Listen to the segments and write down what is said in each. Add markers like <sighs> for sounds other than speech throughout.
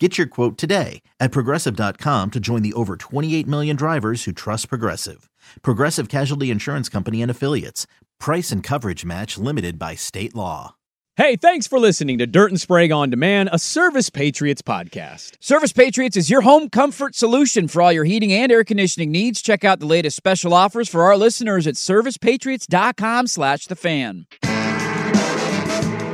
Get your quote today at progressive.com to join the over 28 million drivers who trust Progressive. Progressive Casualty Insurance Company and Affiliates. Price and coverage match limited by state law. Hey, thanks for listening to Dirt and Sprague on Demand, a Service Patriots podcast. Service Patriots is your home comfort solution for all your heating and air conditioning needs. Check out the latest special offers for our listeners at servicepatriots.com slash the fan.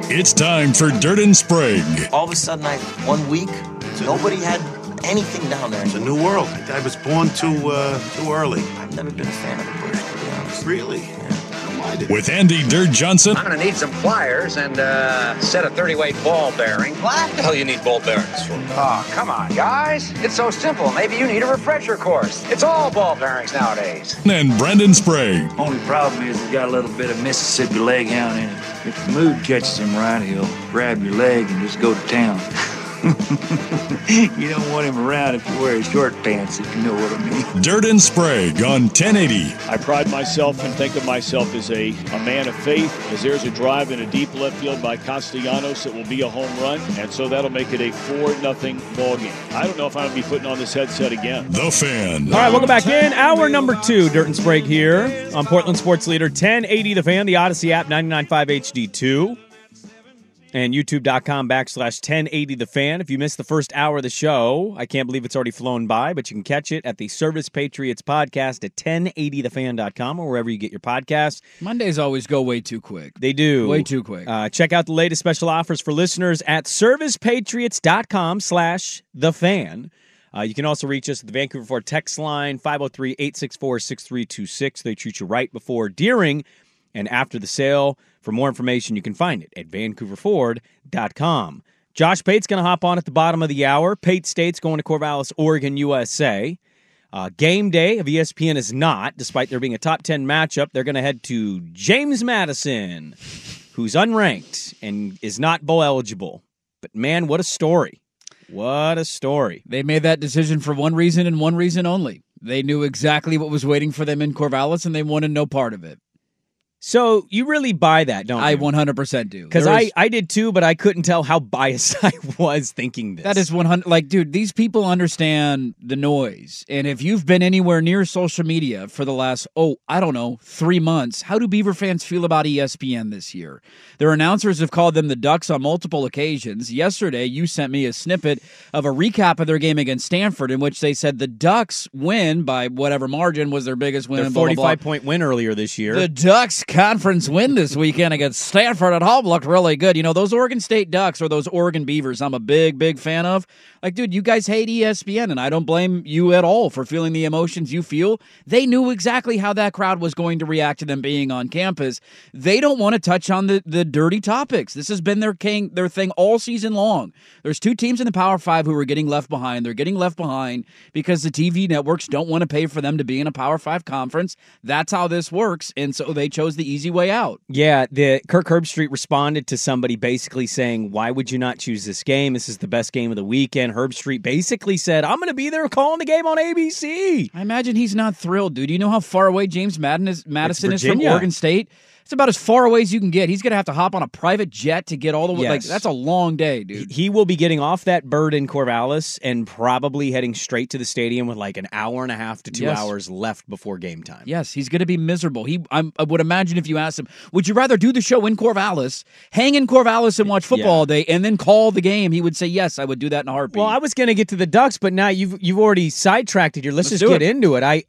It's time for Dirt and Sprague. All of a sudden, I one week, nobody had anything down there. It's a new world. I was born too uh, too early. I've never been a fan of the bush, to be honest. Really? Yeah. With Andy Dirt Johnson. I'm going to need some pliers and uh, set a 30 weight ball bearing. What the hell you need ball bearings for? Oh, come on, guys. It's so simple. Maybe you need a refresher course. It's all ball bearings nowadays. And Brendan Sprague. Only problem is he's got a little bit of Mississippi leg hound in him. If the mood catches him right, he'll grab your leg and just go to town. <laughs> <laughs> you don't want him around if you wear his short pants, if you know what I mean. Dirt and Sprague on 1080. I pride myself and think of myself as a, a man of faith, as there's a drive in a deep left field by Castellanos that will be a home run, and so that'll make it a 4 nothing ball game. I don't know if I'm going to be putting on this headset again. The Fan. All right, welcome back in. Hour number two, Dirt and Sprague here on Portland Sports Leader 1080 The Fan, the Odyssey app, 99.5 HD2 and youtube.com backslash 1080 the fan if you missed the first hour of the show i can't believe it's already flown by but you can catch it at the service patriots podcast at 1080thefan.com or wherever you get your podcasts Mondays always go way too quick. they do Way too quick. uh, check out the latest special offers for listeners at servicepatriots.com slash the fan uh, you can also reach us at the Vancouver Ford text line 503-864-6326. They treat you right before, during, and after the sale. For more information, you can find it at vancouverford.com. Josh Pate's going to hop on at the bottom of the hour. Pate State's going to Corvallis, Oregon, USA. Uh, game day of ESPN is not, despite there being a top 10 matchup. They're going to head to James Madison, who's unranked and is not bowl eligible. But man, what a story! What a story. They made that decision for one reason and one reason only. They knew exactly what was waiting for them in Corvallis, and they wanted no part of it. So you really buy that, don't I you? 100% do. Because I, is- I did too, but I couldn't tell how biased <laughs> I was thinking this. That is 100 like dude, these people understand the noise. And if you've been anywhere near social media for the last oh, I don't know, 3 months, how do Beaver fans feel about ESPN this year? Their announcers have called them the Ducks on multiple occasions. Yesterday, you sent me a snippet of a recap of their game against Stanford in which they said the Ducks win by whatever margin was their biggest win their blah, blah, blah. 45 point win earlier this year. The Ducks conference win this weekend against Stanford at home looked really good. You know, those Oregon State Ducks or those Oregon Beavers, I'm a big, big fan of. Like, dude, you guys hate ESPN, and I don't blame you at all for feeling the emotions you feel. They knew exactly how that crowd was going to react to them being on campus. They don't want to touch on the, the dirty topics. This has been their king, their thing all season long. There's two teams in the Power Five who are getting left behind. They're getting left behind because the TV networks don't want to pay for them to be in a Power Five conference. That's how this works, and so they chose the easy way out. Yeah, the Kirk Herbstreit responded to somebody basically saying, "Why would you not choose this game? This is the best game of the weekend." Herbstreit basically said, "I'm going to be there calling the game on ABC." I imagine he's not thrilled, dude. Do you know how far away James Madden is, Madison is from Oregon State? It's about as far away as you can get. He's going to have to hop on a private jet to get all the way. Like that's a long day, dude. He will be getting off that bird in Corvallis and probably heading straight to the stadium with like an hour and a half to two Yes. hours left before game time. Yes, he's going to be miserable. He, I'm, I would imagine if you asked him, would you rather do the show in Corvallis, hang in Corvallis and watch football Yeah. all day, and then call the game? He would say, yes, I would do that in a heartbeat. Well, I was going to get to the Ducks, but now you've you've already sidetracked it here. Let's, Let's just get it. into it. I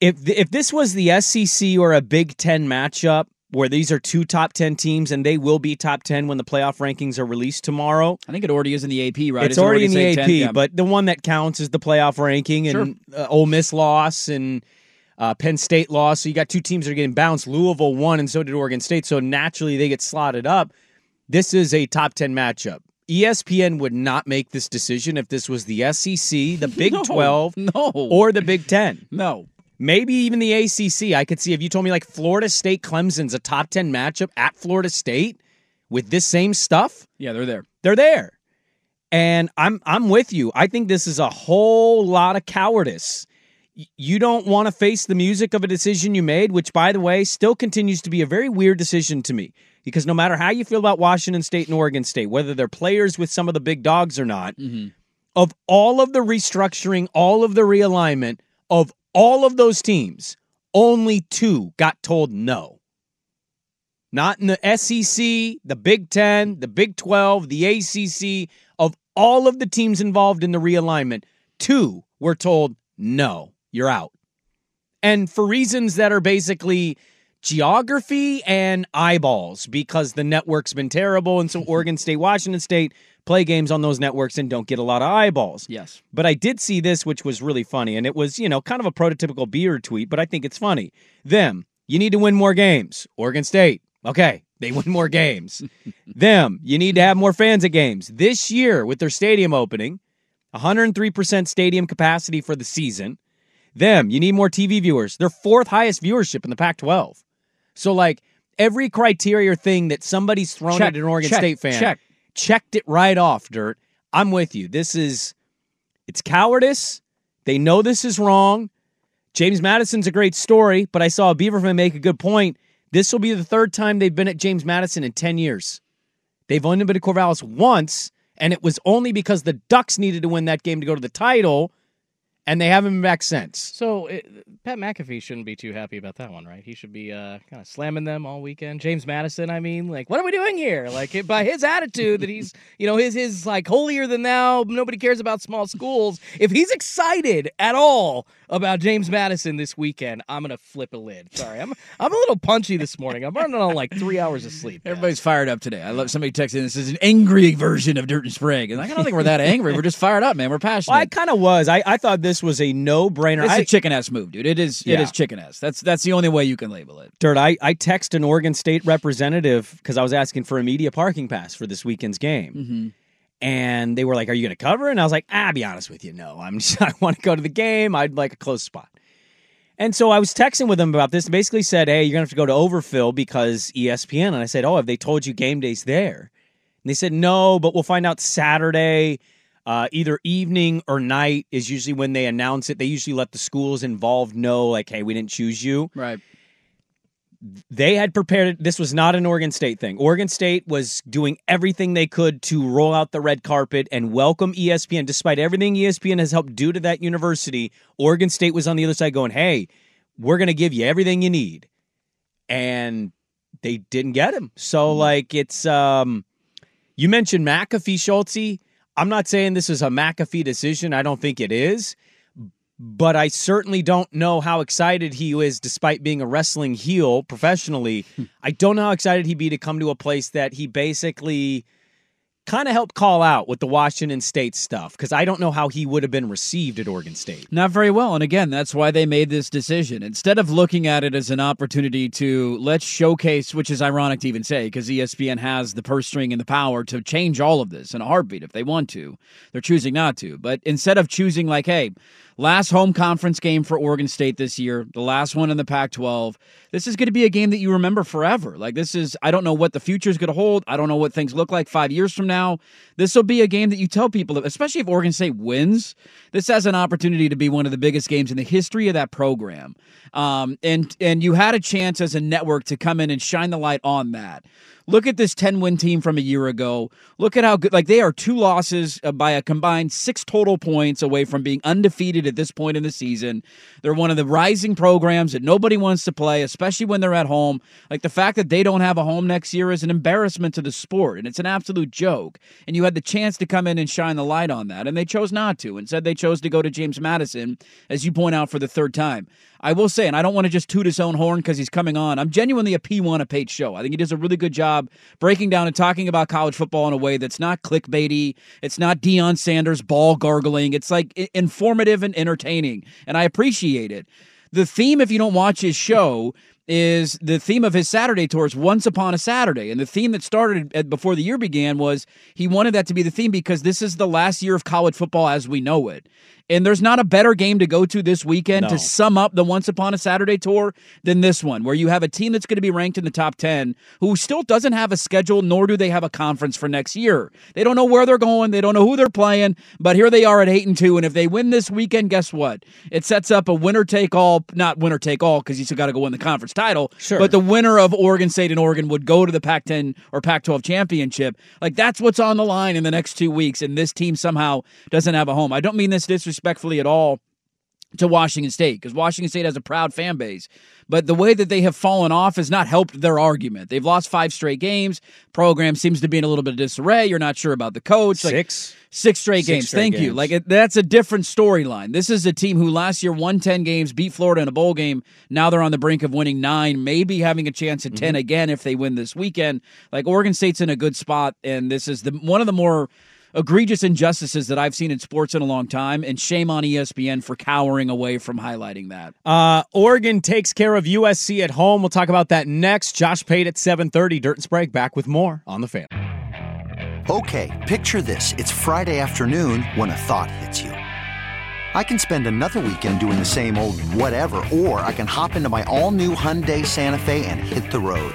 if if this was the SEC or a Big Ten matchup where these are two top ten teams and they will be top ten when the playoff rankings are released tomorrow. I think it already is in the AP, right? It's Isn't it already in the AP, 10? Yeah. but the one that counts is the playoff ranking and uh, Ole Miss loss and uh, Penn State loss. So you got two teams that are getting bounced. Louisville won, and so did Oregon State. So naturally, they get slotted up. This is a top ten matchup. ESPN would not make this decision if this was the SEC, the Big <laughs> No, 12, no. or the Big 10. no. Maybe even the ACC. I could see if you told me like Florida State Clemson's a top 10 matchup at Florida State with this same stuff, Yeah, they're there. they're there. And I'm I'm with you. I think this is a whole lot of cowardice. You don't want to face the music of a decision you made, which by the way still continues to be a very weird decision to me. Because no matter how you feel about Washington State and Oregon State, whether they're players with some of the big dogs or not, mm-hmm. of all of the restructuring, all of the realignment of all of those teams, only two got told no. Not in the SEC, the Big 10, the Big 12, the ACC, of all of the teams involved in the realignment, two were told no, you're out. And for reasons that are basically geography and eyeballs because the network's been terrible. And so <laughs> Oregon State, Washington State play games on those networks and don't get a lot of eyeballs. Yes. But I did see this, which was really funny. And it was, you know, kind of a prototypical beer tweet, but I think it's funny. Them, you need to win more games. Oregon State, okay, they win more games. <laughs> Them, you need to have more fans at games. This year, with their stadium opening, 103% stadium capacity for the season. Them, you need more TV viewers. Their fourth highest viewership in the Pac 12. So, like, every criteria thing that somebody's thrown Check, at an Oregon check, State fan check. Checked it right off, Dirt. I'm with you. This is it's cowardice. They know this is wrong. James Madison's a great story, but I saw a Beaver make a good point. This will be the third time they've been at James Madison in 10 years. They've only been to Corvallis once, and it was only because the Ducks needed to win that game to go to the title, and they haven't been back since. So it, Pat McAfee shouldn't be too happy about that one, right? He should be uh, kind of slamming them all weekend. James Madison, I mean, like, what are we doing here? Like, it- by his attitude that he's, <laughs> you know, his his like holier than thou. Nobody cares about small schools. If he's excited at all about James Madison this weekend, I'm gonna flip a lid. Sorry, I'm I'm a little punchy this morning. I'm running on like three hours of sleep. guys. Everybody's fired up today. I love somebody texting this is an angry version of Dirt and Sprague. And I don't think we're that angry. We're just fired up, man. We're passionate. Well, I kind of was. I, I thought this was a no brainer. it's I, a chicken ass move, dude. It is. It Yeah. is chicken ass. That's that's the only way you can label it. Dirt, I, I text an Oregon State representative because I was asking for a media parking pass for this weekend's game. Mm-hmm. And they were like, Are you going to cover? And I was like, "I'll ah, be honest with you. No, I'm <laughs> just, I want to go to the game. I'd like a close spot. And so I was texting with them about this and basically said, Hey, you're going to have to go to Overfill because ESPN. And I said, Oh, have they told you game day's there? And they said, No, but we'll find out Saturday. Uh, either evening or night is usually when they announce it. They usually let the schools involved know, like, hey, we didn't choose you Right. they had prepared it. This was not an Oregon State thing. Oregon State was doing everything they could to roll out the red carpet and welcome ESPN. Despite everything ESPN has helped do to that university, Oregon State was on the other side going, hey, we're going to give you everything you need. And they didn't get him. So, like, it's, um, you mentioned McAfee, Schultze. I'm not saying this is a McAfee decision. I don't think it is but I certainly don't know how excited he is, despite being a wrestling heel professionally. <laughs> I don't know how excited he'd be to come to a place that he basically kind of helped call out with the Washington State stuff, because I don't know how he would have been received at Oregon State. Not very well. And again, that's why they made this decision. Instead of looking at it as an opportunity to let's showcase, which is ironic to even say, because ESPN has the purse string and the power to change all of this in a heartbeat if they want to. They're choosing not to. But instead of choosing, like, hey, Last home conference game for Oregon State this year, the last one in the Pac 12. This is going to be a game that you remember forever. Like, this is, I don't know what the future is going to hold. I don't know what things look like five years from now. This will be a game that you tell people, especially if Oregon State wins, this has an opportunity to be one of the biggest games in the history of that program. Um, and, and you had a chance as a network to come in and shine the light on that. Look at this 10 win team from a year ago. Look at how good, like, they are two losses uh, by a combined six total points away from being undefeated at this point in the season. They're one of the rising programs that nobody wants to play, especially when they're at home. Like, the fact that they don't have a home next year is an embarrassment to the sport, and it's an absolute joke. And you had the chance to come in and shine the light on that, and they chose not to. Instead, they chose to go to James Madison, as you point out, for the third time. I will say, and I don't want to just toot his own horn because he's coming on. I'm genuinely a P1 of Pate show. I think he does a really good job breaking down and talking about college football in a way that's not clickbaity. It's not Deion Sanders ball gargling. It's like informative and entertaining, and I appreciate it. The theme, if you don't watch his show, is the theme of his Saturday tours, Once Upon a Saturday. And the theme that started before the year began was he wanted that to be the theme because this is the last year of college football as we know it. And there's not a better game to go to this weekend No. to sum up the Once Upon a Saturday tour than this one, where you have a team that's going to be ranked in the top 10 who still doesn't have a schedule, nor do they have a conference for next year. They don't know where they're going, they don't know who they're playing, but here they are at 8 and 2. And if they win this weekend, guess what? It sets up a winner take all, not winner take all, because you still got to go win the conference title. Sure. But the winner of Oregon State and Oregon would go to the Pac 10 or Pac 12 championship. Like that's what's on the line in the next two weeks. And this team somehow doesn't have a home. I don't mean this disrespectfully at all to Washington State because Washington State has a proud fan base. But the way that they have fallen off has not helped their argument. They've lost five straight games. Program seems to be in a little bit of disarray. You're not sure about the coach. Like, Six. Six straight Six games. straight Thank you. Like that's a different storyline. This is a team who last year won 10 games, beat Florida in a bowl game. Now they're on the brink of winning 9, maybe having a chance at 10 mm-hmm. again if they win this weekend. Like Oregon State's in a good spot and this is the one of the more egregious injustices that I've seen in sports in a long time and shame on ESPN for cowering away from highlighting that. Uh, Oregon takes care of USC at home. We'll talk about that next. Josh Pate at 7.30. Dirt and Sprague back with more on the fan. Okay, picture this. It's Friday afternoon when a thought hits you. I can spend another weekend doing the same old whatever, or I can hop into my all new Hyundai Santa Fe and hit the road.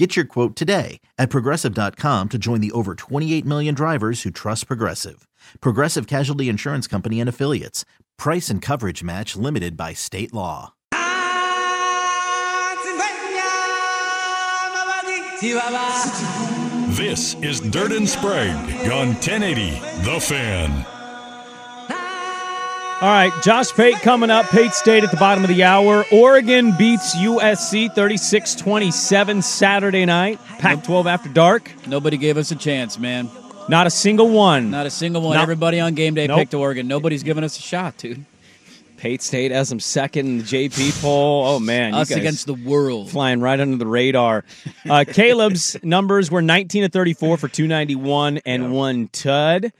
Get your quote today at progressive.com to join the over 28 million drivers who trust Progressive. Progressive Casualty Insurance Company and Affiliates. Price and coverage match limited by state law. This is Dirt and Sprague on 1080 The Fan. All right, Josh Pate coming up. Pate State at the bottom of the hour. Oregon beats USC 36 27 Saturday night. Pac 12 after dark. Nobody gave us a chance, man. Not a single one. Not a single one. Not- Everybody on game day Nope. picked Oregon. Nobody's giving us a shot, dude. Pate State has them second in the JP poll. Oh, man. us against the world. Flying right under the radar. Uh, <laughs> Caleb's numbers were 19 to 34 for 291 and one tud.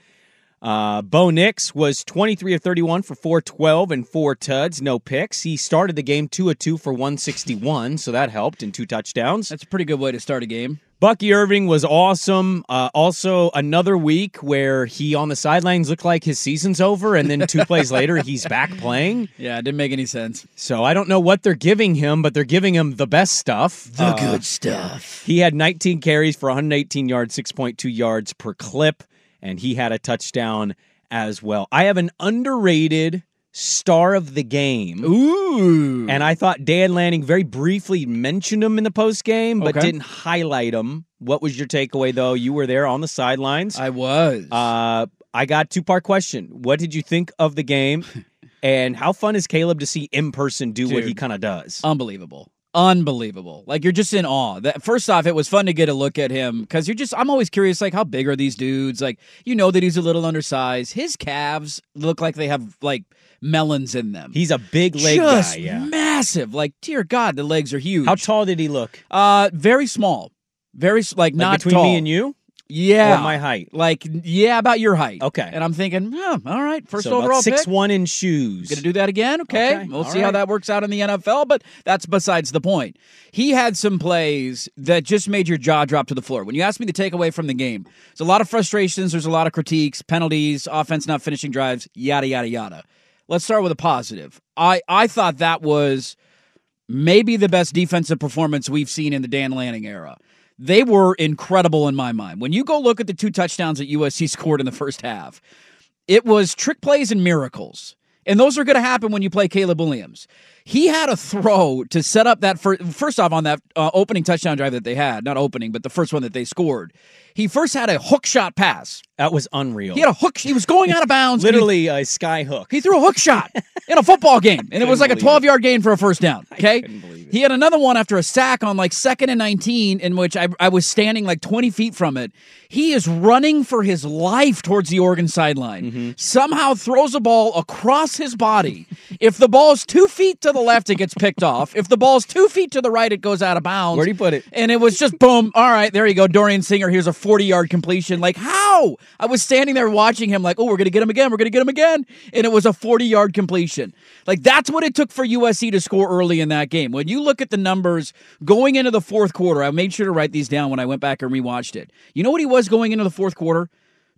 Uh, Bo Nix was 23 of 31 for 412 and four tuds, no picks. He started the game 2 of 2 for 161, so that helped in two touchdowns. That's a pretty good way to start a game. Bucky Irving was awesome. Uh, also, another week where he on the sidelines looked like his season's over, and then two plays <laughs> later, he's back playing. Yeah, it didn't make any sense. So I don't know what they're giving him, but they're giving him the best stuff. The Uh, good stuff. He had 19 carries for 118 yards, 6.2 yards per clip, and he had a touchdown as well. I have an underrated star of the game. Ooh. And I thought Dan Lanning very briefly mentioned him in the post game, but Okay. didn't highlight him. What was your takeaway, though? You were there on the sidelines. I was. Uh, I got two part question. What did you think of the game? <laughs> and how fun is Caleb to see in person do what he kind of does? Unbelievable. Unbelievable. Like you're just in awe. That first off, it was fun to get a look at him because you're just I'm always curious, like, how big are these dudes? Like, you know that he's a little undersized. His calves look like they have like melons in them. He's a big leg just guy. Yeah. massive. Like, dear God, the legs are huge. How tall did he look? Uh very small. Very like, Like not between tall. me and you? Yeah. Or my height? Like, yeah, about your height. Okay. And I'm thinking, yeah, all right, first so overall six pick. one in shoes. Gonna do that again? Okay. Okay, We'll all see how that works out in the NFL, but that's besides the point. He had some plays that just made your jaw drop to the floor. When you asked me to take away from the game, there's a lot of frustrations, there's a lot of critiques, penalties, offense not finishing drives, yada, yada, yada. Let's start with a positive. I, I thought that was maybe the best defensive performance we've seen in the Dan Lanning era. They were incredible in my mind. When you go look at the two touchdowns that USC scored in the first half, it was trick plays and miracles. And those are going to happen when you play Caleb Williams. He had a throw to set up that first, first off on that uh, opening touchdown drive that they had, not opening, but the first one that they scored. He first had a hook shot pass. That was unreal. He had a hook. He was going out of bounds. and he- Literally a sky hook. he threw a hook shot in a football game, and it was like a 12 yard gain for a first down. Okay. He had another one after a sack on like second and 19, in which I, I was standing like 20 feet from it. He is running for his life towards the Oregon sideline. Mm-hmm. Somehow throws a ball across his body. if the ball's two feet to the left, it gets picked off. If the ball's two feet to the right, it goes out of bounds. Where'd he put it? And it was just boom. All right, there you go. Dorian Singer, here's a 40 yard completion. Like, how? I was standing there watching him, like, oh, we're going to get him again. We're going to get him again. And it was a 40 yard completion. Like, that's what it took for USC to score early in that game. When you look at the numbers going into the fourth quarter, I made sure to write these down when I went back and rewatched it. You know what he was going into the fourth quarter?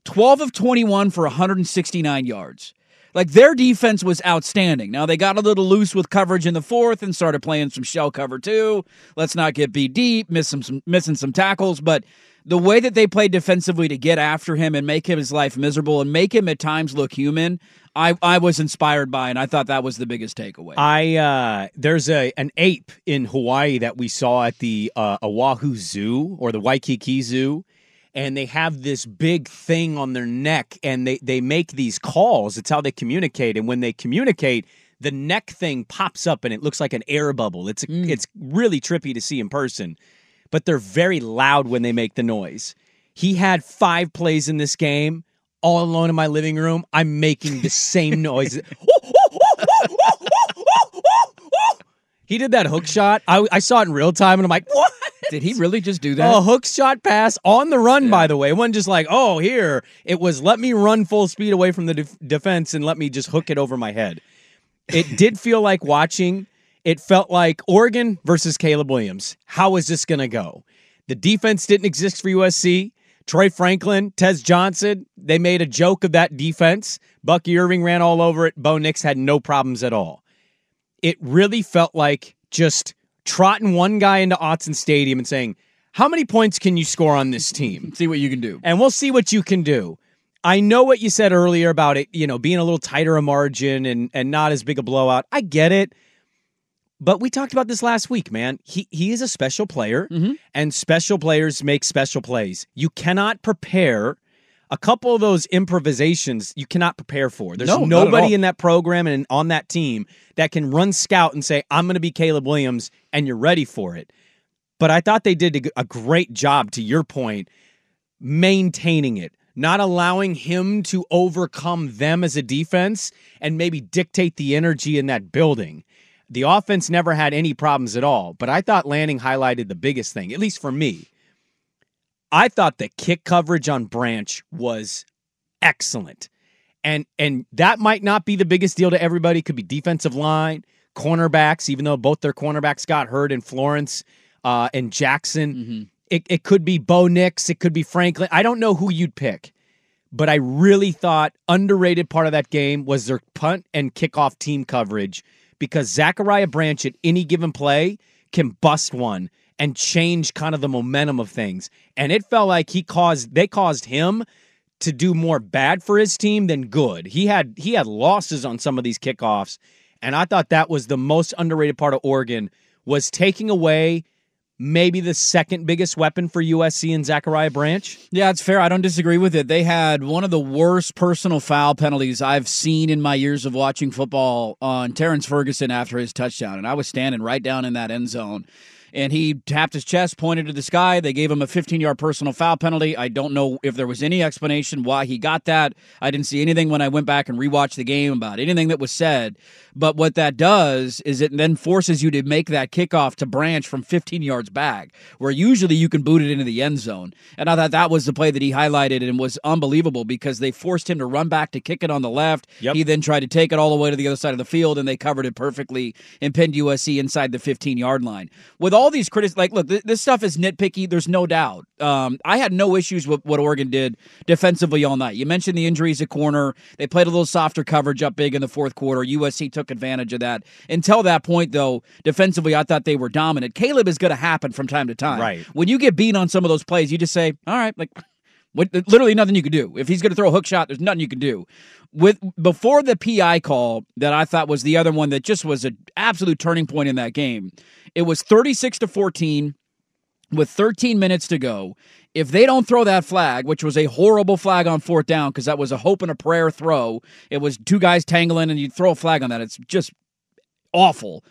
12 of 21 for 169 yards. Like their defense was outstanding. Now they got a little loose with coverage in the fourth and started playing some shell cover too. Let's not get beat deep, miss some, some missing some tackles, but the way that they played defensively to get after him and make him his life miserable and make him at times look human, I I was inspired by, and I thought that was the biggest takeaway. I uh there's a an ape in Hawaii that we saw at the uh, Oahu Zoo or the Waikiki Zoo and they have this big thing on their neck and they they make these calls. It's how they communicate and when they communicate the neck thing pops up and it looks like an air bubble. It's it's really trippy to see in person but they're very loud when they make the noise he had 5 plays in this game all alone in my living room I'm making the same <laughs> noise He did that hook shot. I, I saw it in real time, and I'm like, what? Did he really just do that? A hook shot pass on the run, by the way. It wasn't just like, oh, here. It was let me run full speed away from the def- defense and let me just hook it over my head. It did feel like watching. It felt like Oregon versus Caleb Williams. How is this going to go? The defense didn't exist for USC. Troy Franklin, Tez Johnson, they made a joke of that defense. Bucky Irving ran all over it. Bo Nix had no problems at all it really felt like just trotting one guy into Autzen Stadium and saying, How many points can you score on this team? <laughs> see what you can do. And we'll see what you can do. I know what you said earlier about it, you know, being a little tighter a margin and, and not as big a blowout. I get it. But we talked about this last week, man. He he is a special player, and special players make special plays. You cannot prepare a couple of those improvisations you cannot prepare for. There's No, nobody in that program and on that team that can run scout and say, I'm going to be Caleb Williams, and you're ready for it. But I thought they did a great job, to your point, maintaining it, not allowing him to overcome them as a defense and maybe dictate the energy in that building. The offense never had any problems at all, but I thought Lanning highlighted the biggest thing, at least for me. I thought the kick coverage on Branch was excellent. And and that might not be the biggest deal to everybody. Could be defensive line, cornerbacks, even though both their cornerbacks got hurt in Florence uh, and Jackson. Mm-hmm. It, it could be Bo Nix. It could be Franklin. I don't know who you'd pick, but I really thought underrated part of that game was their punt and kickoff team coverage because Zachariah Branch at any given play can bust one and change kind of the momentum of things. And it felt like he caused they caused him to do more bad for his team than good. He had he had losses on some of these kickoffs, and I thought that was the most underrated part of Oregon was taking away maybe the second biggest weapon for USC and Zachariah Branch. Yeah, it's fair. I don't disagree with it. They had one of the worst personal foul penalties I've seen in my years of watching football on Terrence Ferguson after his touchdown. And I was standing right down in that end zone and he tapped his chest, pointed to the sky. They gave him a 15 yard personal foul penalty. I don't know if there was any explanation why he got that. I didn't see anything when I went back and rewatched the game about anything that was said. But what that does is it then forces you to make that kickoff to Branch from 15 yards back, where usually you can boot it into the end zone. And I thought that was the play that he highlighted and was unbelievable because they forced him to run back to kick it on the left. Yep. He then tried to take it all the way to the other side of the field, and they covered it perfectly and pinned USC inside the 15 yard line. With all these critics, like, look, th- this stuff is nitpicky. There's no doubt. Um, I had no issues with what Oregon did defensively all night. You mentioned the injuries at corner. They played a little softer coverage up big in the fourth quarter. USC took advantage of that. Until that point, though, defensively, I thought they were dominant. Caleb is going to happen from time to time. Right. When you get beat on some of those plays, you just say, all right, like, what, literally nothing you can do. If he's going to throw a hook shot, there's nothing you can do. With before the PI call that I thought was the other one that just was an absolute turning point in that game. It was 36 to 14 with 13 minutes to go. If they don't throw that flag, which was a horrible flag on fourth down because that was a hope and a prayer throw, it was two guys tangling and you throw a flag on that. It's just awful.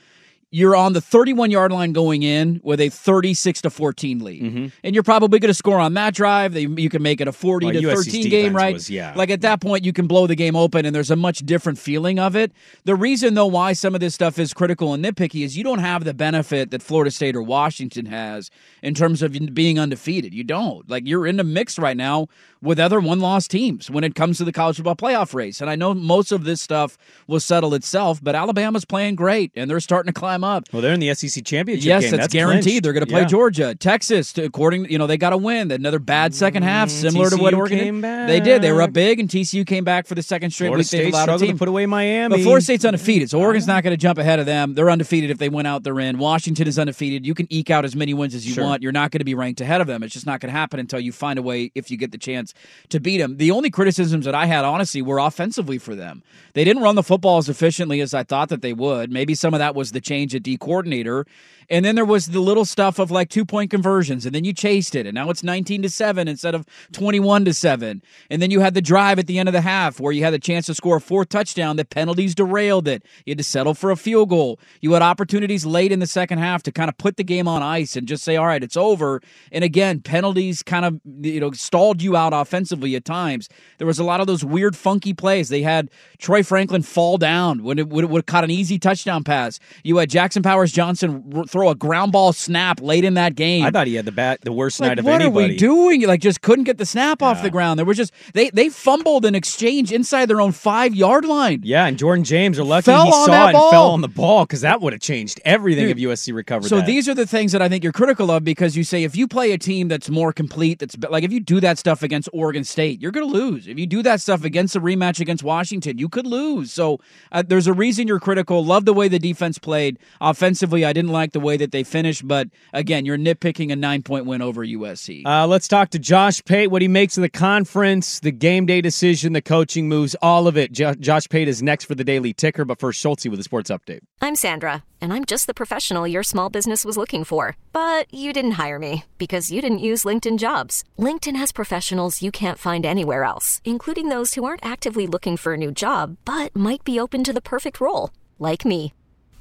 You're on the 31 yard line going in with a 36 to 14 lead, Mm-hmm. and you're probably going to score on that drive. You can make it a 40 Well, to USC's 13 game, right? was- yeah. Like at that point, you can blow the game open, and there's a much different feeling of it. The reason, though, why some of this stuff is critical and nitpicky is you don't have the benefit that Florida State or Washington has in terms of being undefeated. You don't. Like you're in the mix right now with other one loss teams when it comes to the college football playoff race. And I know most of this stuff will settle itself, but Alabama's playing great and they're starting to climb up. Well, they're in the SEC championship Yes, game. that's, That's guaranteed. clinched. They're going to play Yeah. Georgia, Texas. According you know, they got to win. Another bad mm, second half, similar to what Oregon came did. They did. They were up big, and TCU came back for the second straight Florida week. State allowed a struggled team to put away Miami. but Florida State's undefeated, so Oregon's not going to jump ahead of them. They're undefeated. If they win out, they're in. Washington is undefeated. You can eke out as many wins as you Sure. want. You're not going to be ranked ahead of them. It's just not going to happen until you find a way, if you get the chance, to beat them. The only criticisms that I had, honestly, were offensively for them. They didn't run the football as efficiently as I thought that they would. Maybe some of that was the change at D coordinator. And then there was the little stuff of like two point conversions, and then you chased it, and now it's 19 to 7 instead of 21 to 7. And then you had the drive at the end of the half where you had the chance to score a fourth touchdown. The penalties derailed it. You had to settle for a field goal. You had opportunities late in the second half to kind of put the game on ice and just say, all right, it's over. And again, penalties kind of you know stalled you out offensively at times. There was a lot of those weird, funky plays. They had Troy Franklin fall down when it would have caught an easy touchdown pass. You had Jackson Powers Johnson throw a ground ball snap late in that game. I thought he had the bat, the worst Like, night of what anybody. are we doing? Like, just couldn't get the snap off the ground. There was just they they fumbled an exchange inside their own five yard line. Yeah, and Jordan James are lucky Fell he saw it and fell on the ball because that would have changed everything Dude, if USC recovered So that. these are the things that I think you're critical of because you say if you play a team that's more complete, that's like if you do that stuff against Oregon State, you're going to lose. If you do that stuff against a rematch against Washington, you could lose. So uh, there's a reason you're critical. Love the way the defense played offensively. I didn't like the way that they finished, but again, you're nitpicking a nine point win over USC. Uh, let's talk to Josh Pate, what he makes of the conference, the game day decision, the coaching moves, all of it. Jo- Josh Pate is next for the Daily Ticker, but first, Schultze with a sports update. I'm Sandra, and I'm just the professional your small business was looking for. But you didn't hire me because you didn't use LinkedIn jobs. LinkedIn has professionals you can't find anywhere else, including those who aren't actively looking for a new job but might be open to the perfect role, like me.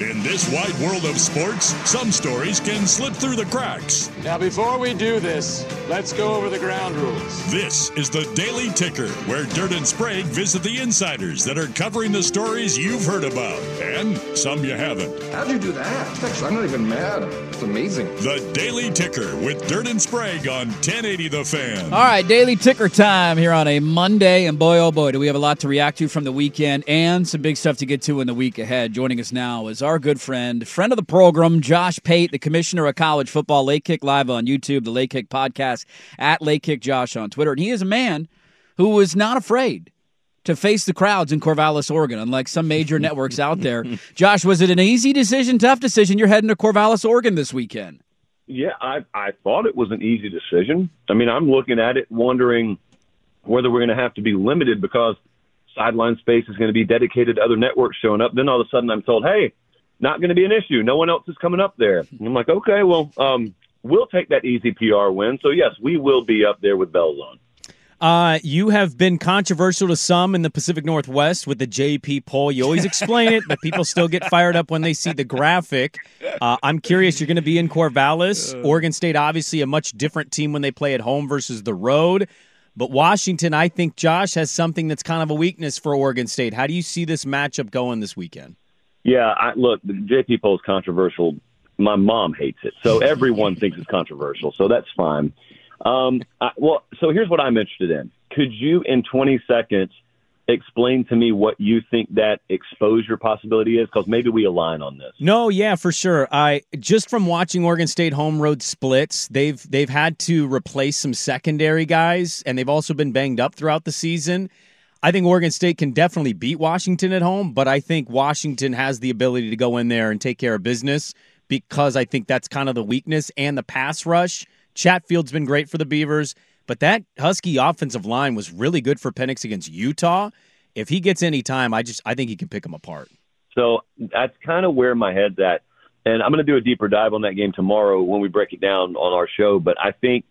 In this wide world of sports, some stories can slip through the cracks. Now, before we do this, let's go over the ground rules. This is the Daily Ticker, where Dirt and Sprague visit the insiders that are covering the stories you've heard about and some you haven't. How'd you do that? Actually, I'm not even mad. It's amazing. The Daily Ticker with Dirt and Sprague on 1080 The Fan. All right, daily ticker time here on a Monday, and boy, oh boy, do we have a lot to react to from the weekend and some big stuff to get to in the week ahead. Joining us now is our good friend, friend of the program, Josh Pate, the commissioner of college football, Late Kick Live on YouTube, the Late Kick podcast at Late Kick Josh on Twitter, and he is a man who was not afraid to face the crowds in Corvallis, Oregon, unlike some major <laughs> networks out there. Josh, was it an easy decision, tough decision? You're heading to Corvallis, Oregon this weekend. Yeah, I I thought it was an easy decision. I mean, I'm looking at it wondering whether we're going to have to be limited because sideline space is going to be dedicated to other networks showing up. Then all of a sudden I'm told, "Hey, not going to be an issue. No one else is coming up there." And I'm like, "Okay, well, um we'll take that easy PR win." So yes, we will be up there with bells on. Uh, you have been controversial to some in the Pacific Northwest with the JP poll. You always explain it, but people still get fired up when they see the graphic. Uh, I'm curious, you're going to be in Corvallis. Oregon State, obviously, a much different team when they play at home versus the road. But Washington, I think Josh has something that's kind of a weakness for Oregon State. How do you see this matchup going this weekend? Yeah, I, look, the JP poll is controversial. My mom hates it, so everyone thinks it's controversial. So that's fine. Um, I, well, so here's what I'm interested in. Could you, in 20 seconds, explain to me what you think that exposure possibility is? Because maybe we align on this. No, yeah, for sure. I just from watching Oregon State home road splits, they've they've had to replace some secondary guys, and they've also been banged up throughout the season. I think Oregon State can definitely beat Washington at home, but I think Washington has the ability to go in there and take care of business because I think that's kind of the weakness and the pass rush. Chatfield's been great for the Beavers, but that Husky offensive line was really good for Penix against Utah. If he gets any time, I just I think he can pick them apart. So that's kind of where my head's at. And I'm going to do a deeper dive on that game tomorrow when we break it down on our show. But I think,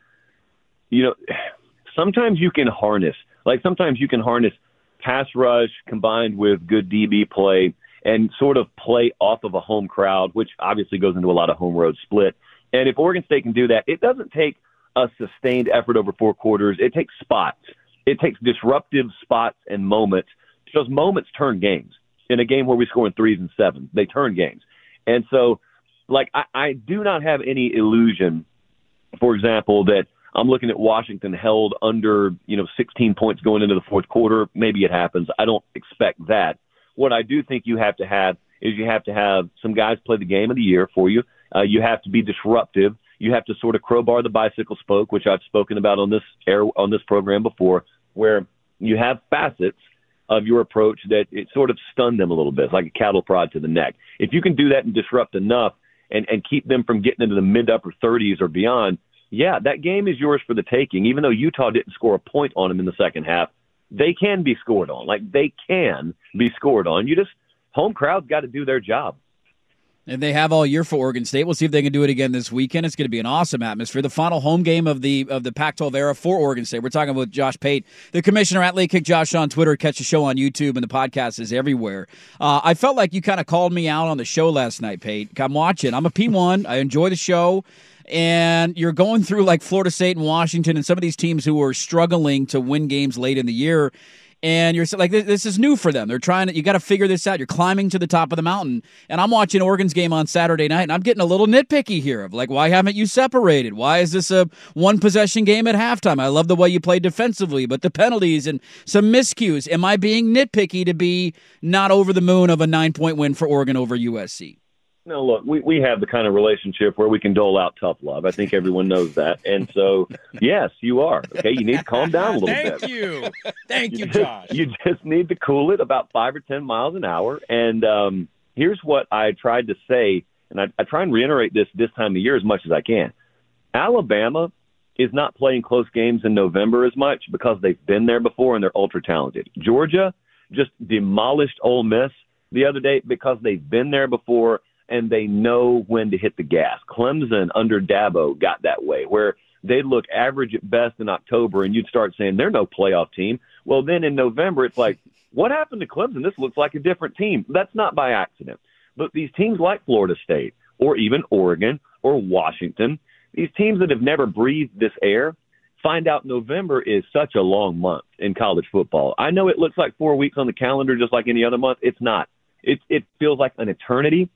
you know, <sighs> sometimes you can harness, like sometimes you can harness pass rush combined with good DB play and sort of play off of a home crowd, which obviously goes into a lot of home road split. And if Oregon State can do that, it doesn't take a sustained effort over four quarters. It takes spots. It takes disruptive spots and moments. Those moments turn games. In a game where we score in threes and sevens, they turn games. And so, like, I, I do not have any illusion, for example, that I'm looking at Washington held under, you know, 16 points going into the fourth quarter. Maybe it happens. I don't expect that. What I do think you have to have is you have to have some guys play the game of the year for you. Uh, you have to be disruptive. You have to sort of crowbar the bicycle spoke, which I've spoken about on this air on this program before, where you have facets of your approach that it sort of stunned them a little bit, like a cattle prod to the neck. If you can do that and disrupt enough and, and keep them from getting into the mid upper 30s or beyond, yeah, that game is yours for the taking. Even though Utah didn't score a point on them in the second half, they can be scored on. Like they can be scored on. You just home crowd's got to do their job. And they have all year for Oregon State. We'll see if they can do it again this weekend. It's going to be an awesome atmosphere. The final home game of the of the Pac-12 era for Oregon State. We're talking with Josh Pate, the commissioner at Late Kick Josh on Twitter. Catch the show on YouTube and the podcast is everywhere. Uh, I felt like you kind of called me out on the show last night, Pate. I'm watching. I'm a P1. I enjoy the show and you're going through like Florida State and Washington and some of these teams who are struggling to win games late in the year. And you're like, this is new for them. They're trying to, you got to figure this out. You're climbing to the top of the mountain. And I'm watching Oregon's game on Saturday night, and I'm getting a little nitpicky here of like, why haven't you separated? Why is this a one possession game at halftime? I love the way you play defensively, but the penalties and some miscues. Am I being nitpicky to be not over the moon of a nine point win for Oregon over USC? No, look, we, we have the kind of relationship where we can dole out tough love. I think everyone knows that. And so, <laughs> yes, you are. Okay. You need to calm down a little Thank bit. Thank you. Thank you, just, Josh. You just need to cool it about five or 10 miles an hour. And, um, here's what I tried to say, and I, I try and reiterate this this time of year as much as I can. Alabama is not playing close games in November as much because they've been there before and they're ultra talented. Georgia just demolished Ole Miss the other day because they've been there before and they know when to hit the gas. Clemson under Dabo got that way, where they'd look average at best in October, and you'd start saying they're no playoff team. Well, then in November, it's like, <laughs> what happened to Clemson? This looks like a different team. That's not by accident. But these teams like Florida State or even Oregon or Washington, these teams that have never breathed this air, find out November is such a long month in college football. I know it looks like four weeks on the calendar, just like any other month. It's not. It it feels like an eternity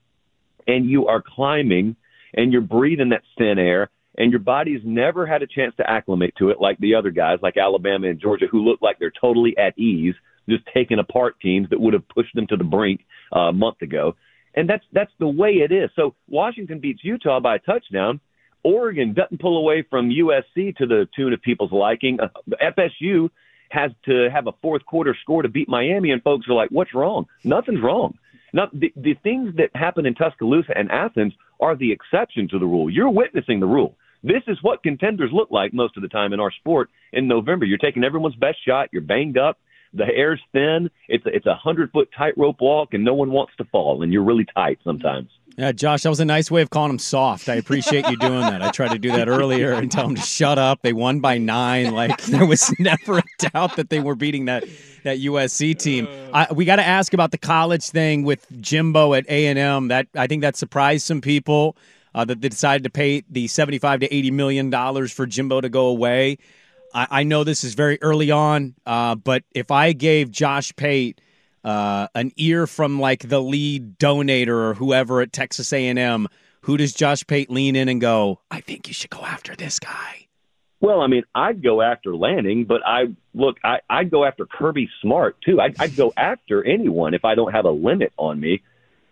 and you are climbing and you're breathing that thin air and your body's never had a chance to acclimate to it like the other guys like Alabama and Georgia who look like they're totally at ease just taking apart teams that would have pushed them to the brink uh, a month ago. And that's that's the way it is. So Washington beats Utah by a touchdown. Oregon doesn't pull away from USC to the tune of people's liking. Uh, FSU has to have a fourth quarter score to beat Miami and folks are like what's wrong? Nothing's wrong now, the, the things that happen in Tuscaloosa and Athens are the exception to the rule. You're witnessing the rule. This is what contenders look like most of the time in our sport in November. You're taking everyone's best shot. You're banged up. The air's thin. It's a, it's a hundred foot tightrope walk, and no one wants to fall. And you're really tight sometimes. Yeah, Josh, that was a nice way of calling him soft. I appreciate you doing that. I tried to do that earlier and tell him to shut up. They won by nine. Like <laughs> there was never a doubt that they were beating that that USC team. I, we got to ask about the college thing with Jimbo at A and M. That I think that surprised some people uh, that they decided to pay the seventy-five to eighty million dollars for Jimbo to go away. I, I know this is very early on, uh, but if I gave Josh Pate uh, an ear from like the lead donator or whoever at Texas A&M, who does Josh Pate lean in and go, I think you should go after this guy? Well, I mean, I'd go after Lanning, but I look, I, I'd go after Kirby Smart too. I'd, I'd go after anyone if I don't have a limit on me.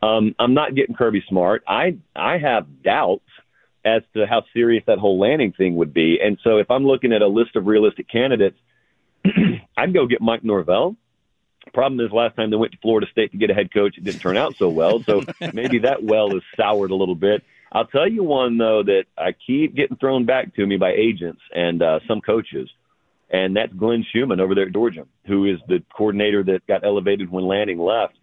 Um, I'm not getting Kirby Smart. I I have doubts as to how serious that whole Lanning thing would be, and so if I'm looking at a list of realistic candidates, <clears throat> I'd go get Mike Norvell. Problem is, last time they went to Florida State to get a head coach, it didn't turn out so well. So <laughs> maybe that well is soured a little bit. I'll tell you one though that I keep getting thrown back to me by agents and uh, some coaches, and that's Glenn Schumann over there at Georgia, who is the coordinator that got elevated when Lanning left.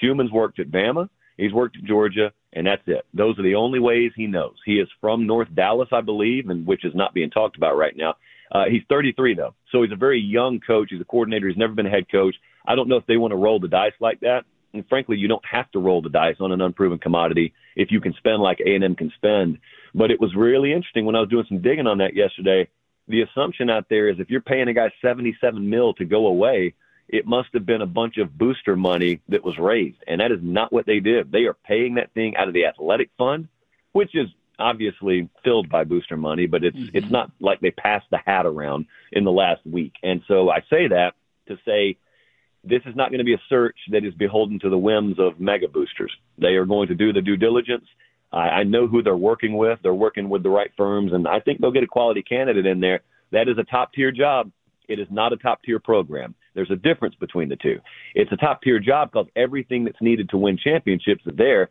Schumann's worked at Bama, he's worked at Georgia, and that's it. Those are the only ways he knows. He is from North Dallas, I believe, and which is not being talked about right now. Uh, he's 33 though, so he's a very young coach. He's a coordinator. He's never been a head coach. I don't know if they want to roll the dice like that. And frankly, you don't have to roll the dice on an unproven commodity if you can spend like A&M can spend. But it was really interesting when I was doing some digging on that yesterday. The assumption out there is if you're paying a guy 77 mil to go away, it must have been a bunch of booster money that was raised. And that is not what they did. They are paying that thing out of the athletic fund, which is obviously filled by booster money, but it's mm-hmm. it's not like they passed the hat around in the last week. And so I say that to say this is not going to be a search that is beholden to the whims of mega boosters. They are going to do the due diligence. I, I know who they're working with. They're working with the right firms, and I think they'll get a quality candidate in there. That is a top tier job. It is not a top tier program. There's a difference between the two. It's a top tier job because everything that's needed to win championships is there.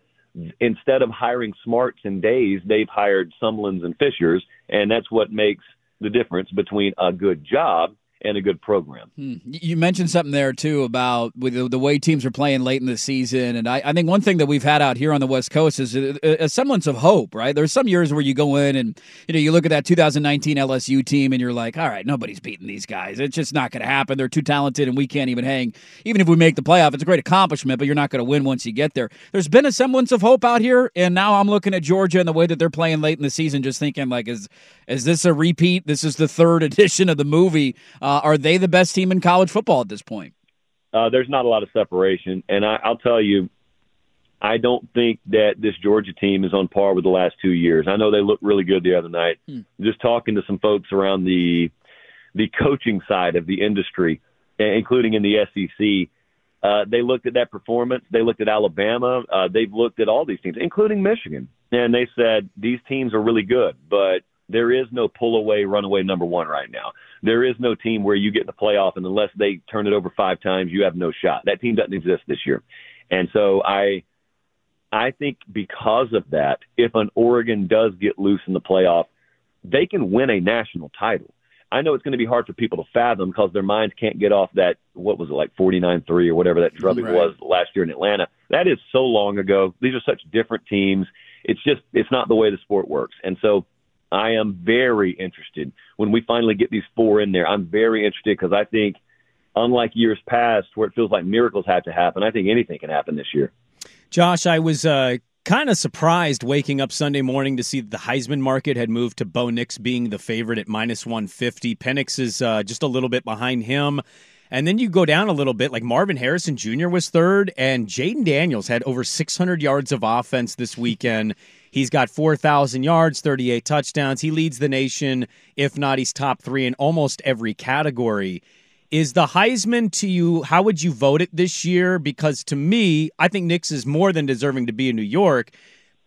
Instead of hiring smarts and days, they've hired Sumlins and Fishers, and that's what makes the difference between a good job and a good program. Hmm. You mentioned something there too about the, the, way teams are playing late in the season, and I, I, think one thing that we've had out here on the West Coast is a, a, semblance of hope. Right, there's some years where you go in and you know you look at that 2019 LSU team and you're like, all right, nobody's beating these guys. It's just not going to happen. They're too talented, and we can't even hang. Even if we make the playoff, it's a great accomplishment, but you're not going to win once you get there. There's been a semblance of hope out here, and now I'm looking at Georgia and the way that they're playing late in the season, just thinking like, is is this a repeat? This is the third <laughs> edition of the movie. Uh, Uh, are they the best team in college football at this point? Uh, there's not a lot of separation, and I, I'll tell you, I don't think that this Georgia team is on par with the last two years. I know they looked really good the other night. Hmm. Just talking to some folks around the the coaching side of the industry, including in the SEC, uh, they looked at that performance. They looked at Alabama. Uh, they've looked at all these teams, including Michigan, and they said these teams are really good, but there is no pull away, runaway number one right now. There is no team where you get in the playoff and unless they turn it over five times, you have no shot. That team doesn't exist this year. And so I, I think because of that, if an Oregon does get loose in the playoff, they can win a national title. I know it's going to be hard for people to fathom because their minds can't get off that what was it like 49-3 or whatever that drubbing Right. was last year in Atlanta. That is so long ago. These are such different teams. It's just it's not the way the sport works. And so I am very interested when we finally get these four in there. I'm very interested because I think unlike years past where it feels like miracles have to happen, I think anything can happen this year. Josh, I was uh, kind of surprised waking up Sunday morning to see that the Heisman market had moved to Bo Nix being the favorite at minus 150. Penix is uh, just a little bit behind him. And then you go down a little bit, like Marvin Harrison Jr. was third, and Jayden Daniels had over 600 yards of offense this weekend. He's got 4,000 yards, 38 touchdowns. He leads the nation. If not, he's top three in almost every category. Is the Heisman to you, how would you vote it this year? Because to me, I think Nix is more than deserving to be in New York,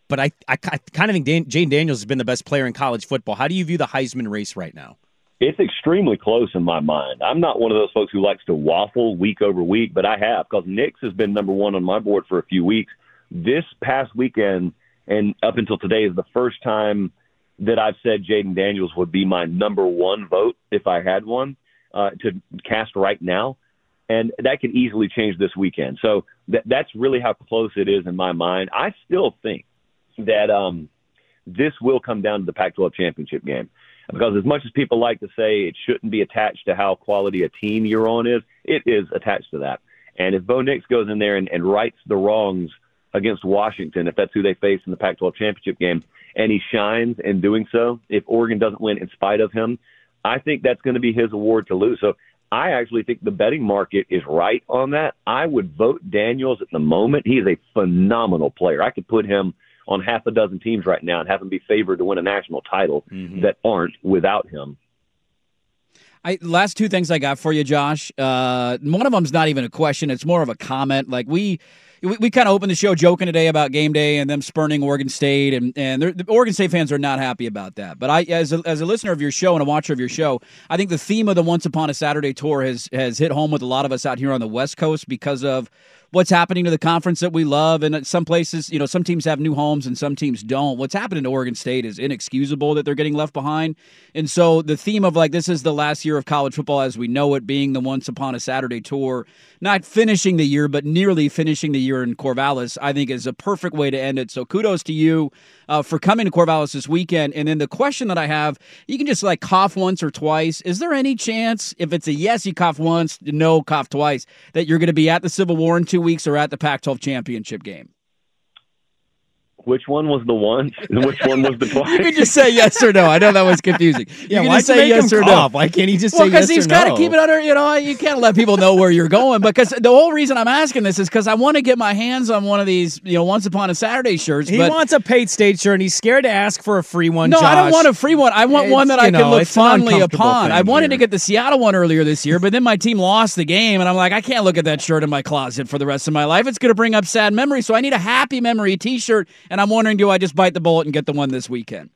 but I, I, I kind of think Dan, Jayden Daniels has been the best player in college football. How do you view the Heisman race right now? It's extremely close in my mind. I'm not one of those folks who likes to waffle week over week, but I have because Nix has been number one on my board for a few weeks. This past weekend and up until today is the first time that I've said Jayden Daniels would be my number one vote if I had one uh, to cast right now. And that could easily change this weekend. So that, that's really how close it is in my mind. I still think that um, this will come down to the Pac 12 championship game. Because as much as people like to say it shouldn't be attached to how quality a team you're on is, it is attached to that. And if Bo Nix goes in there and, and rights the wrongs against Washington, if that's who they face in the Pac 12 championship game, and he shines in doing so, if Oregon doesn't win in spite of him, I think that's going to be his award to lose. So I actually think the betting market is right on that. I would vote Daniels at the moment. He is a phenomenal player. I could put him on half a dozen teams right now and have him be favored to win a national title that aren't without him. I, last two things I got for you, Josh. Uh, one of them's not even a question; it's more of a comment. Like we, we, we kind of opened the show joking today about game day and them spurning Oregon State, and and the Oregon State fans are not happy about that. But I, as a, as a listener of your show and a watcher of your show, I think the theme of the Once Upon a Saturday tour has has hit home with a lot of us out here on the West Coast because of what's happening to the conference that we love. And some places, you know, some teams have new homes and some teams don't. What's happening to Oregon State is inexcusable that they're getting left behind. And so the theme of like this is the last year of college football as we know it, being the Once Upon a Saturday tour, not finishing the year, but nearly finishing the year in Corvallis, I think is a perfect way to end it. So kudos to you uh, for coming to Corvallis this weekend. And then the question that I have, you can just like cough once or twice. Is there any chance, if it's a yes, you cough once, no, cough twice, that you're going to be at the Civil War in two weeks are at the Pac 12 championship game? Which one was the once and which one was the twice? <laughs> You can just say yes or no. I know that was confusing. You Yeah, can why'd just say make yes him or cough? no. Why can't he just well, say yes or no? Because he's got to keep it under. You know, you can't let people know where you're going. Because the whole reason I'm asking this is because I want to get my hands on one of these, you know, Once Upon a Saturday shirts. He but wants a Pate State shirt, and he's scared to ask for a free one. no, I don't want a free one. I want one that I you can look it's an fondly upon. I thing wanted to get the Seattle one earlier this year, but then my team lost the game, and I'm like, I can't look at that shirt in my closet for the rest of my life. It's going to bring up sad memories. So I need a happy memory T-shirt, and I'm wondering, do I just bite the bullet and get the one this weekend?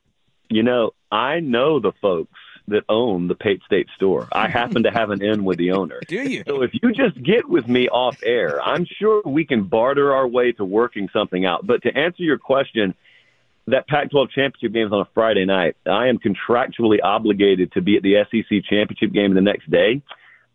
You know, I know the folks that own the Pate State store. I happen to have an in with the owner. <laughs> Do you? So if you just get with me off air, I'm sure we can barter our way to working something out. But to answer your question, that Pac-12 championship game is on a Friday night. I am contractually obligated to be at the SEC championship game the next day.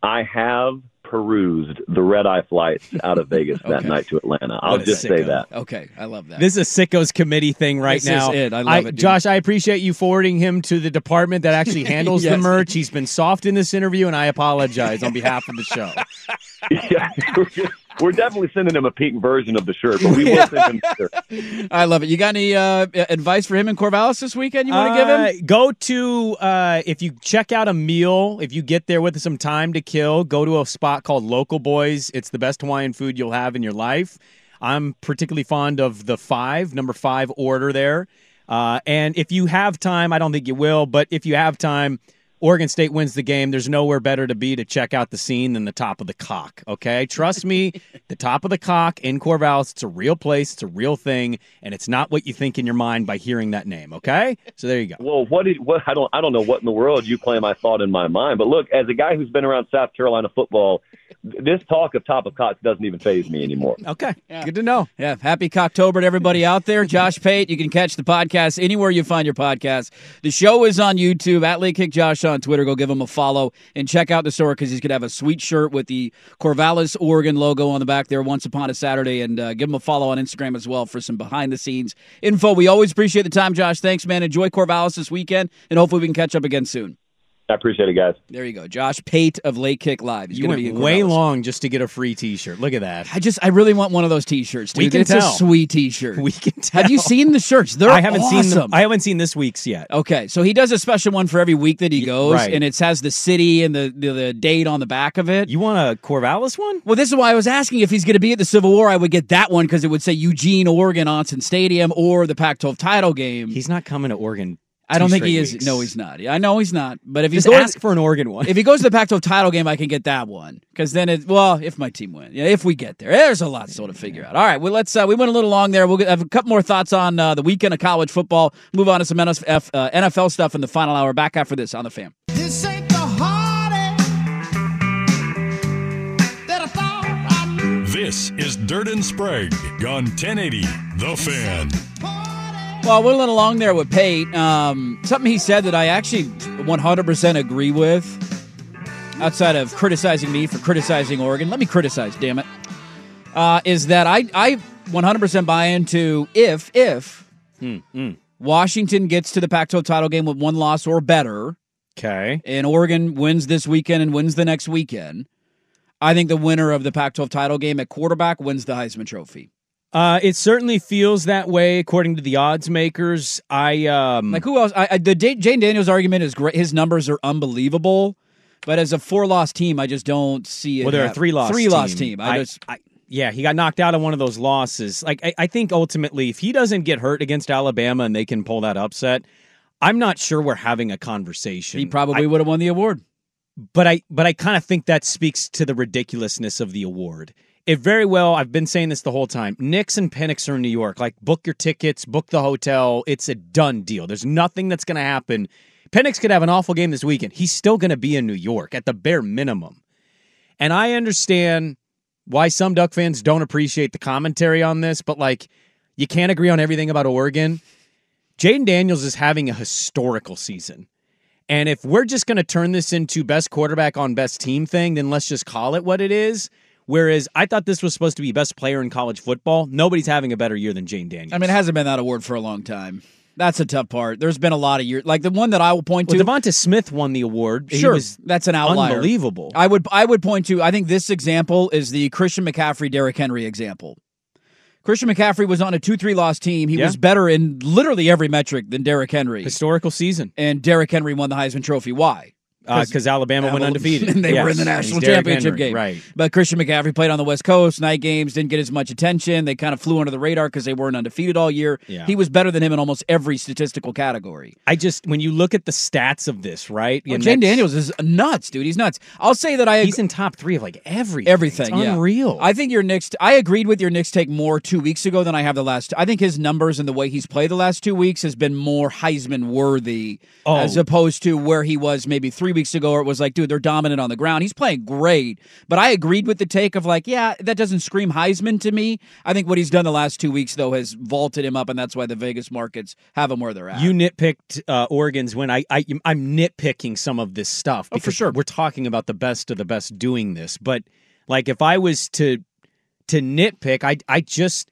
I have perused the red eye flights out of Vegas that night to Atlanta. I'll What a just say that. Okay, I love that. This is a sickos committee thing right This is now. it. I love it, dude. Josh, I appreciate you forwarding him to the department that actually <laughs> handles the Yes. merch. He's been soft in this interview, and I apologize on behalf of the show. yeah, <laughs> <laughs> we're, definitely sending him a pink version of the shirt, but we will send him the shirt. I love it. You got any uh, advice for him in Corvallis this weekend? You want to give him? Uh, Go to uh, if you check out a meal, if you get there with some time to kill, go to a spot called Local Boys. It's the best Hawaiian food you'll have in your life. I'm particularly fond of the five, number five order there. Uh, and if you have time, I don't think you will, but if you have time, Oregon State wins the game. There's nowhere better to be to check out the scene than the top of the cock. Okay, trust me, <laughs> the top of the cock in Corvallis. It's a real place. It's a real thing, and it's not what you think in your mind by hearing that name. Okay, so there you go. Well, what did what I don't I don't know what in the world you claim I thought in my mind, but look, as a guy who's been around South Carolina football this talk of top of cots doesn't even phase me anymore. Okay, good to know. Yeah, happy Cocktober to everybody out there. Josh Pate, you can catch the podcast anywhere you find your podcast. The show is on YouTube at Late Kick Josh on Twitter. Go give him a follow and check out the store because he's going to have a sweet shirt with the Corvallis, Oregon logo on the back there once upon a Saturday. And uh, give him a follow on Instagram as well for some behind the scenes info. We always appreciate the time, Josh. Thanks, man. Enjoy Corvallis this weekend, and hopefully we can catch up again soon. I appreciate it, guys. There you go, Josh Pate of Late Kick Live. He's You going to went be way long just to get a free T-shirt. Look at that. I just, I really want one of those T-shirts. Dude. We can it's tell. a sweet T-shirt. We can tell. Have you seen the shirts? They're I haven't seen them. awesome. I haven't seen this week's yet. Okay, so he does a special one for every week that he goes, right. and it has the city and the, the the date on the back of it. You want a Corvallis one? Well, this is why I was asking if he's going to be at the Civil War. I would get that one because it would say Eugene, Oregon, Autzen Stadium, or the Pac-12 title game. He's not coming to Oregon. I don't think he is. weeks. No, he's not. I know he's not. But if he's Just going, ask for an Oregon one. <laughs> if he goes to the Pac-12 title game, I can get that one because then it. Well, if my team wins, yeah, if we get there, there's a lot still to figure out. All right, well, let's. Uh, we went a little long there. We'll get- have a couple more thoughts on uh, the weekend of college football. Move on to some NF, uh, NFL stuff in the final hour. Back after this on the fam. This ain't the heartache that I thought I knew. This is Dirt and Sprague on 1080 The Fan. Well, a along there with Pate. Um, something he said that I actually 100% agree with. Outside of criticizing me for criticizing Oregon, let me criticize. Damn it, uh, is that I I 100% buy into if if Washington gets to the Pac-12 title game with one loss or better, Okay. and Oregon wins this weekend and wins the next weekend. I think the winner of the Pac-12 title game at quarterback wins the Heisman Trophy. Uh, it certainly feels that way according to the odds makers. I um Like who else? I, I the Da- Jayden Daniels argument is great. His numbers are unbelievable, but as a four loss team, I just don't see it. well, they're a three loss three loss team. I, I, just I- yeah, he got knocked out of one of those losses. Like I, I think ultimately, if he doesn't get hurt against Alabama and they can pull that upset, I'm not sure we're having a conversation. he probably would have won the award. but I but I kind of think that speaks to the ridiculousness of the award. It very well. I've been saying this the whole time. Nix and Penix are in New York. Like, book your tickets, book the hotel. It's a done deal. There's nothing that's going to happen. Penix could have an awful game this weekend. He's still going to be in New York at the bare minimum. And I understand why some Duck fans don't appreciate the commentary on this, but like, you can't agree on everything about Oregon. Jayden Daniels is having a historical season. And if we're just going to turn this into best quarterback on best team thing, then let's just call it what it is. Whereas I thought this was supposed to be best player in college football. Nobody's having a better year than Jayden Daniels. I mean, it hasn't been that award for a long time. That's a tough part. There's been a lot of years, like the one that I will point well, to. Devonta Smith won the award. Sure, that's an outlier. Unbelievable. I would I would point to. I think this example is the Christian McCaffrey, Derrick Henry example. Christian McCaffrey was on a two three loss team. He Yeah. was better in literally every metric than Derrick Henry. Historical season. And Derrick Henry won the Heisman Trophy. Why? Because Uh, Alabama went undefeated. <laughs> and they were in the national championship Henry, game. Right. But Christian McCaffrey played on the West Coast, night games, didn't get as much attention. They kind of flew under the radar because they weren't undefeated all year. Yeah. He was better than him in almost every statistical category. I just when you look at the stats of this, right? Well, Jayden Daniels is nuts, dude. He's nuts. I'll say that I He's in top three of like everything. everything. It's yeah. unreal. I think your Nix. I agreed with your Nix take more two weeks ago than I have the last. I think his numbers and the way he's played the last two weeks has been more Heisman worthy, Oh. as opposed to where he was maybe three weeks ago. Where it was like, dude, they're dominant on the ground. He's playing great, but I agreed with the take of like, yeah, that doesn't scream Heisman to me. I think what he's done the last two weeks though has vaulted him up, and that's why the Vegas markets have him where they're at. You nitpicked uh, Oregon's win. I, I I'm nitpicking some of this stuff Oh, for sure. we're talking about the best of the best doing this. But like, if I was to to nitpick, I I just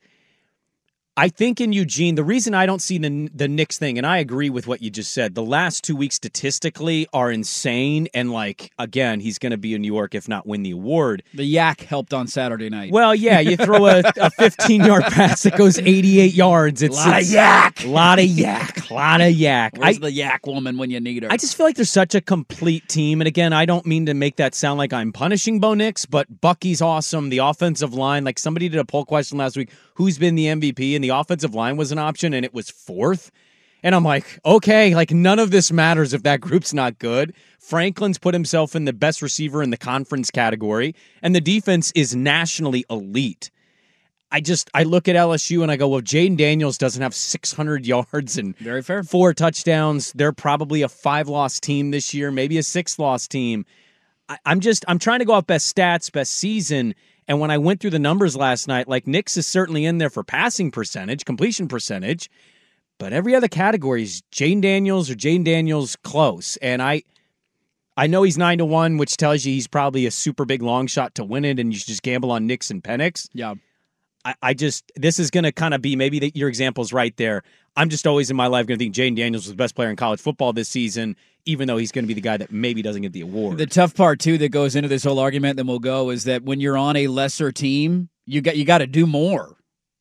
I think in Eugene, the reason I don't see the the Nix thing, and I agree with what you just said. The last two weeks statistically are insane, and like again, he's going to be in New York if not win the award. the yak helped on Saturday night. Well, yeah, you throw a, a 15 yard <laughs> pass that goes 88 yards. It's Lot of it's- yak. lot of yak, lot of yak. Where's I, the yak woman when you need her? I just feel like there's such a complete team. And again, I don't mean to make that sound like I'm punishing Bo Nix, but Bucky's awesome. The offensive line, like somebody did a poll question last week who's been the MVP, and the offensive line was an option, and it was fourth. And I'm like, okay, like none of this matters if that group's not good. Franklin's put himself in the best receiver in the conference category, and the defense is nationally elite. I just I look at LSU and I go, well, Jayden Daniels doesn't have 600 <laughs> yards and Very fair. four touchdowns. They're probably a five loss team this year, maybe a six loss team. I, I'm just I'm trying to go off best stats, best season. And when I went through the numbers last night, like Nix is certainly in there for passing percentage, completion percentage, but every other category is Jayden Daniels or Jayden Daniels close. And I I know he's nine to one, which tells you he's probably a super big long shot to win it, and you should just gamble on Nix and Penix. Yeah. I, I just this is going to kind of be maybe the, your example's right there. I'm just always in my life going to think Jayden Daniels was the best player in college football this season, even though he's going to be the guy that maybe doesn't get the award. The tough part too that goes into this whole argument, then we'll go, is that when you're on a lesser team, you got you got to do more.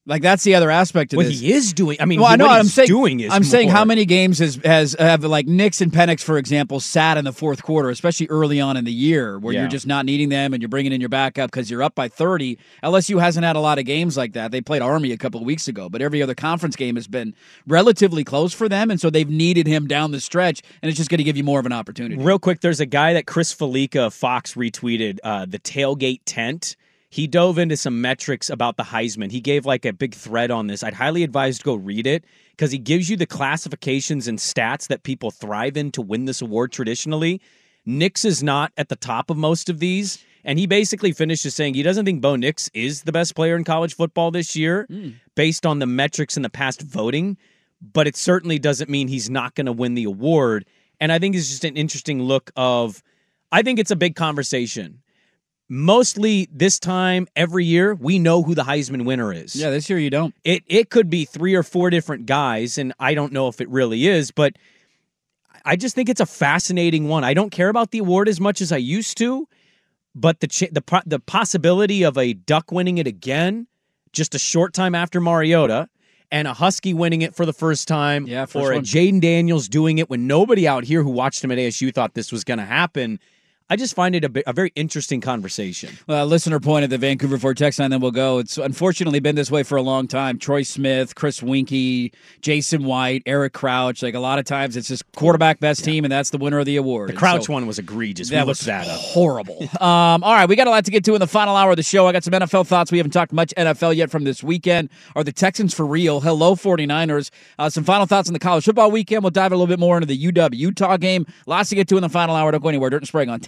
Like that's the other aspect of What this. he is doing, I mean, well, I know what I'm he's saying. doing is I'm saying how many games has has have like Nix and Penix, for example, sat in the fourth quarter, especially early on in the year, where Yeah. you're just not needing them and you're bringing in your backup because you're up by 30. LSU hasn't had a lot of games like that. They played Army a couple of weeks ago, but every other conference game has been relatively close for them, and so they've needed him down the stretch, and it's just going to give you more of an opportunity. Real quick, there's a guy that Chris Fallica Fox retweeted, uh, the tailgate tent. He dove into some metrics about the Heisman. He gave like a big thread on this. I'd highly advise to go read it because he gives you the classifications and stats that people thrive in to win this award traditionally. Nix is not at the top of most of these. And he basically finishes saying he doesn't think Bo Nix is the best player in college football this year hmm. based on the metrics in the past voting, but it certainly doesn't mean he's not going to win the award. And I think it's just an interesting look of, I think it's a big conversation. Mostly this time every year, we know who the Heisman winner is. Yeah, this year you don't. It it could be three or four different guys, and I don't know if it really is, but I just think it's a fascinating one. I don't care about the award as much as I used to, but the ch- the the possibility of a Duck winning it again, just a short time after Mariota, and a Husky winning it for the first time, Yeah, first or a. Jayden Daniels doing it when nobody out here who watched him at ASU thought this was going to happen. I just find it a, bit, a very interesting conversation. Uh, listener point at the Vancouver Ford text line, then we'll go. It's unfortunately been this way for a long time. Troy Smith, Chris Weinke, Jason White, Eric Crouch. Like a lot of times, it's just quarterback best team, and that's the winner of the award. The Crouch so- one was egregious. That looked was that up. horrible. <laughs> um, all right, we got a lot to get to in the final hour of the show. I got some NFL thoughts. We haven't talked much NFL yet from this weekend. Are the Texans for real? Hello, 49ers. Uh, some final thoughts on the college football weekend. We'll dive a little bit more into the UW Utah game. Lots to get to in the final hour. Don't go anywhere. Dirt and Sprague on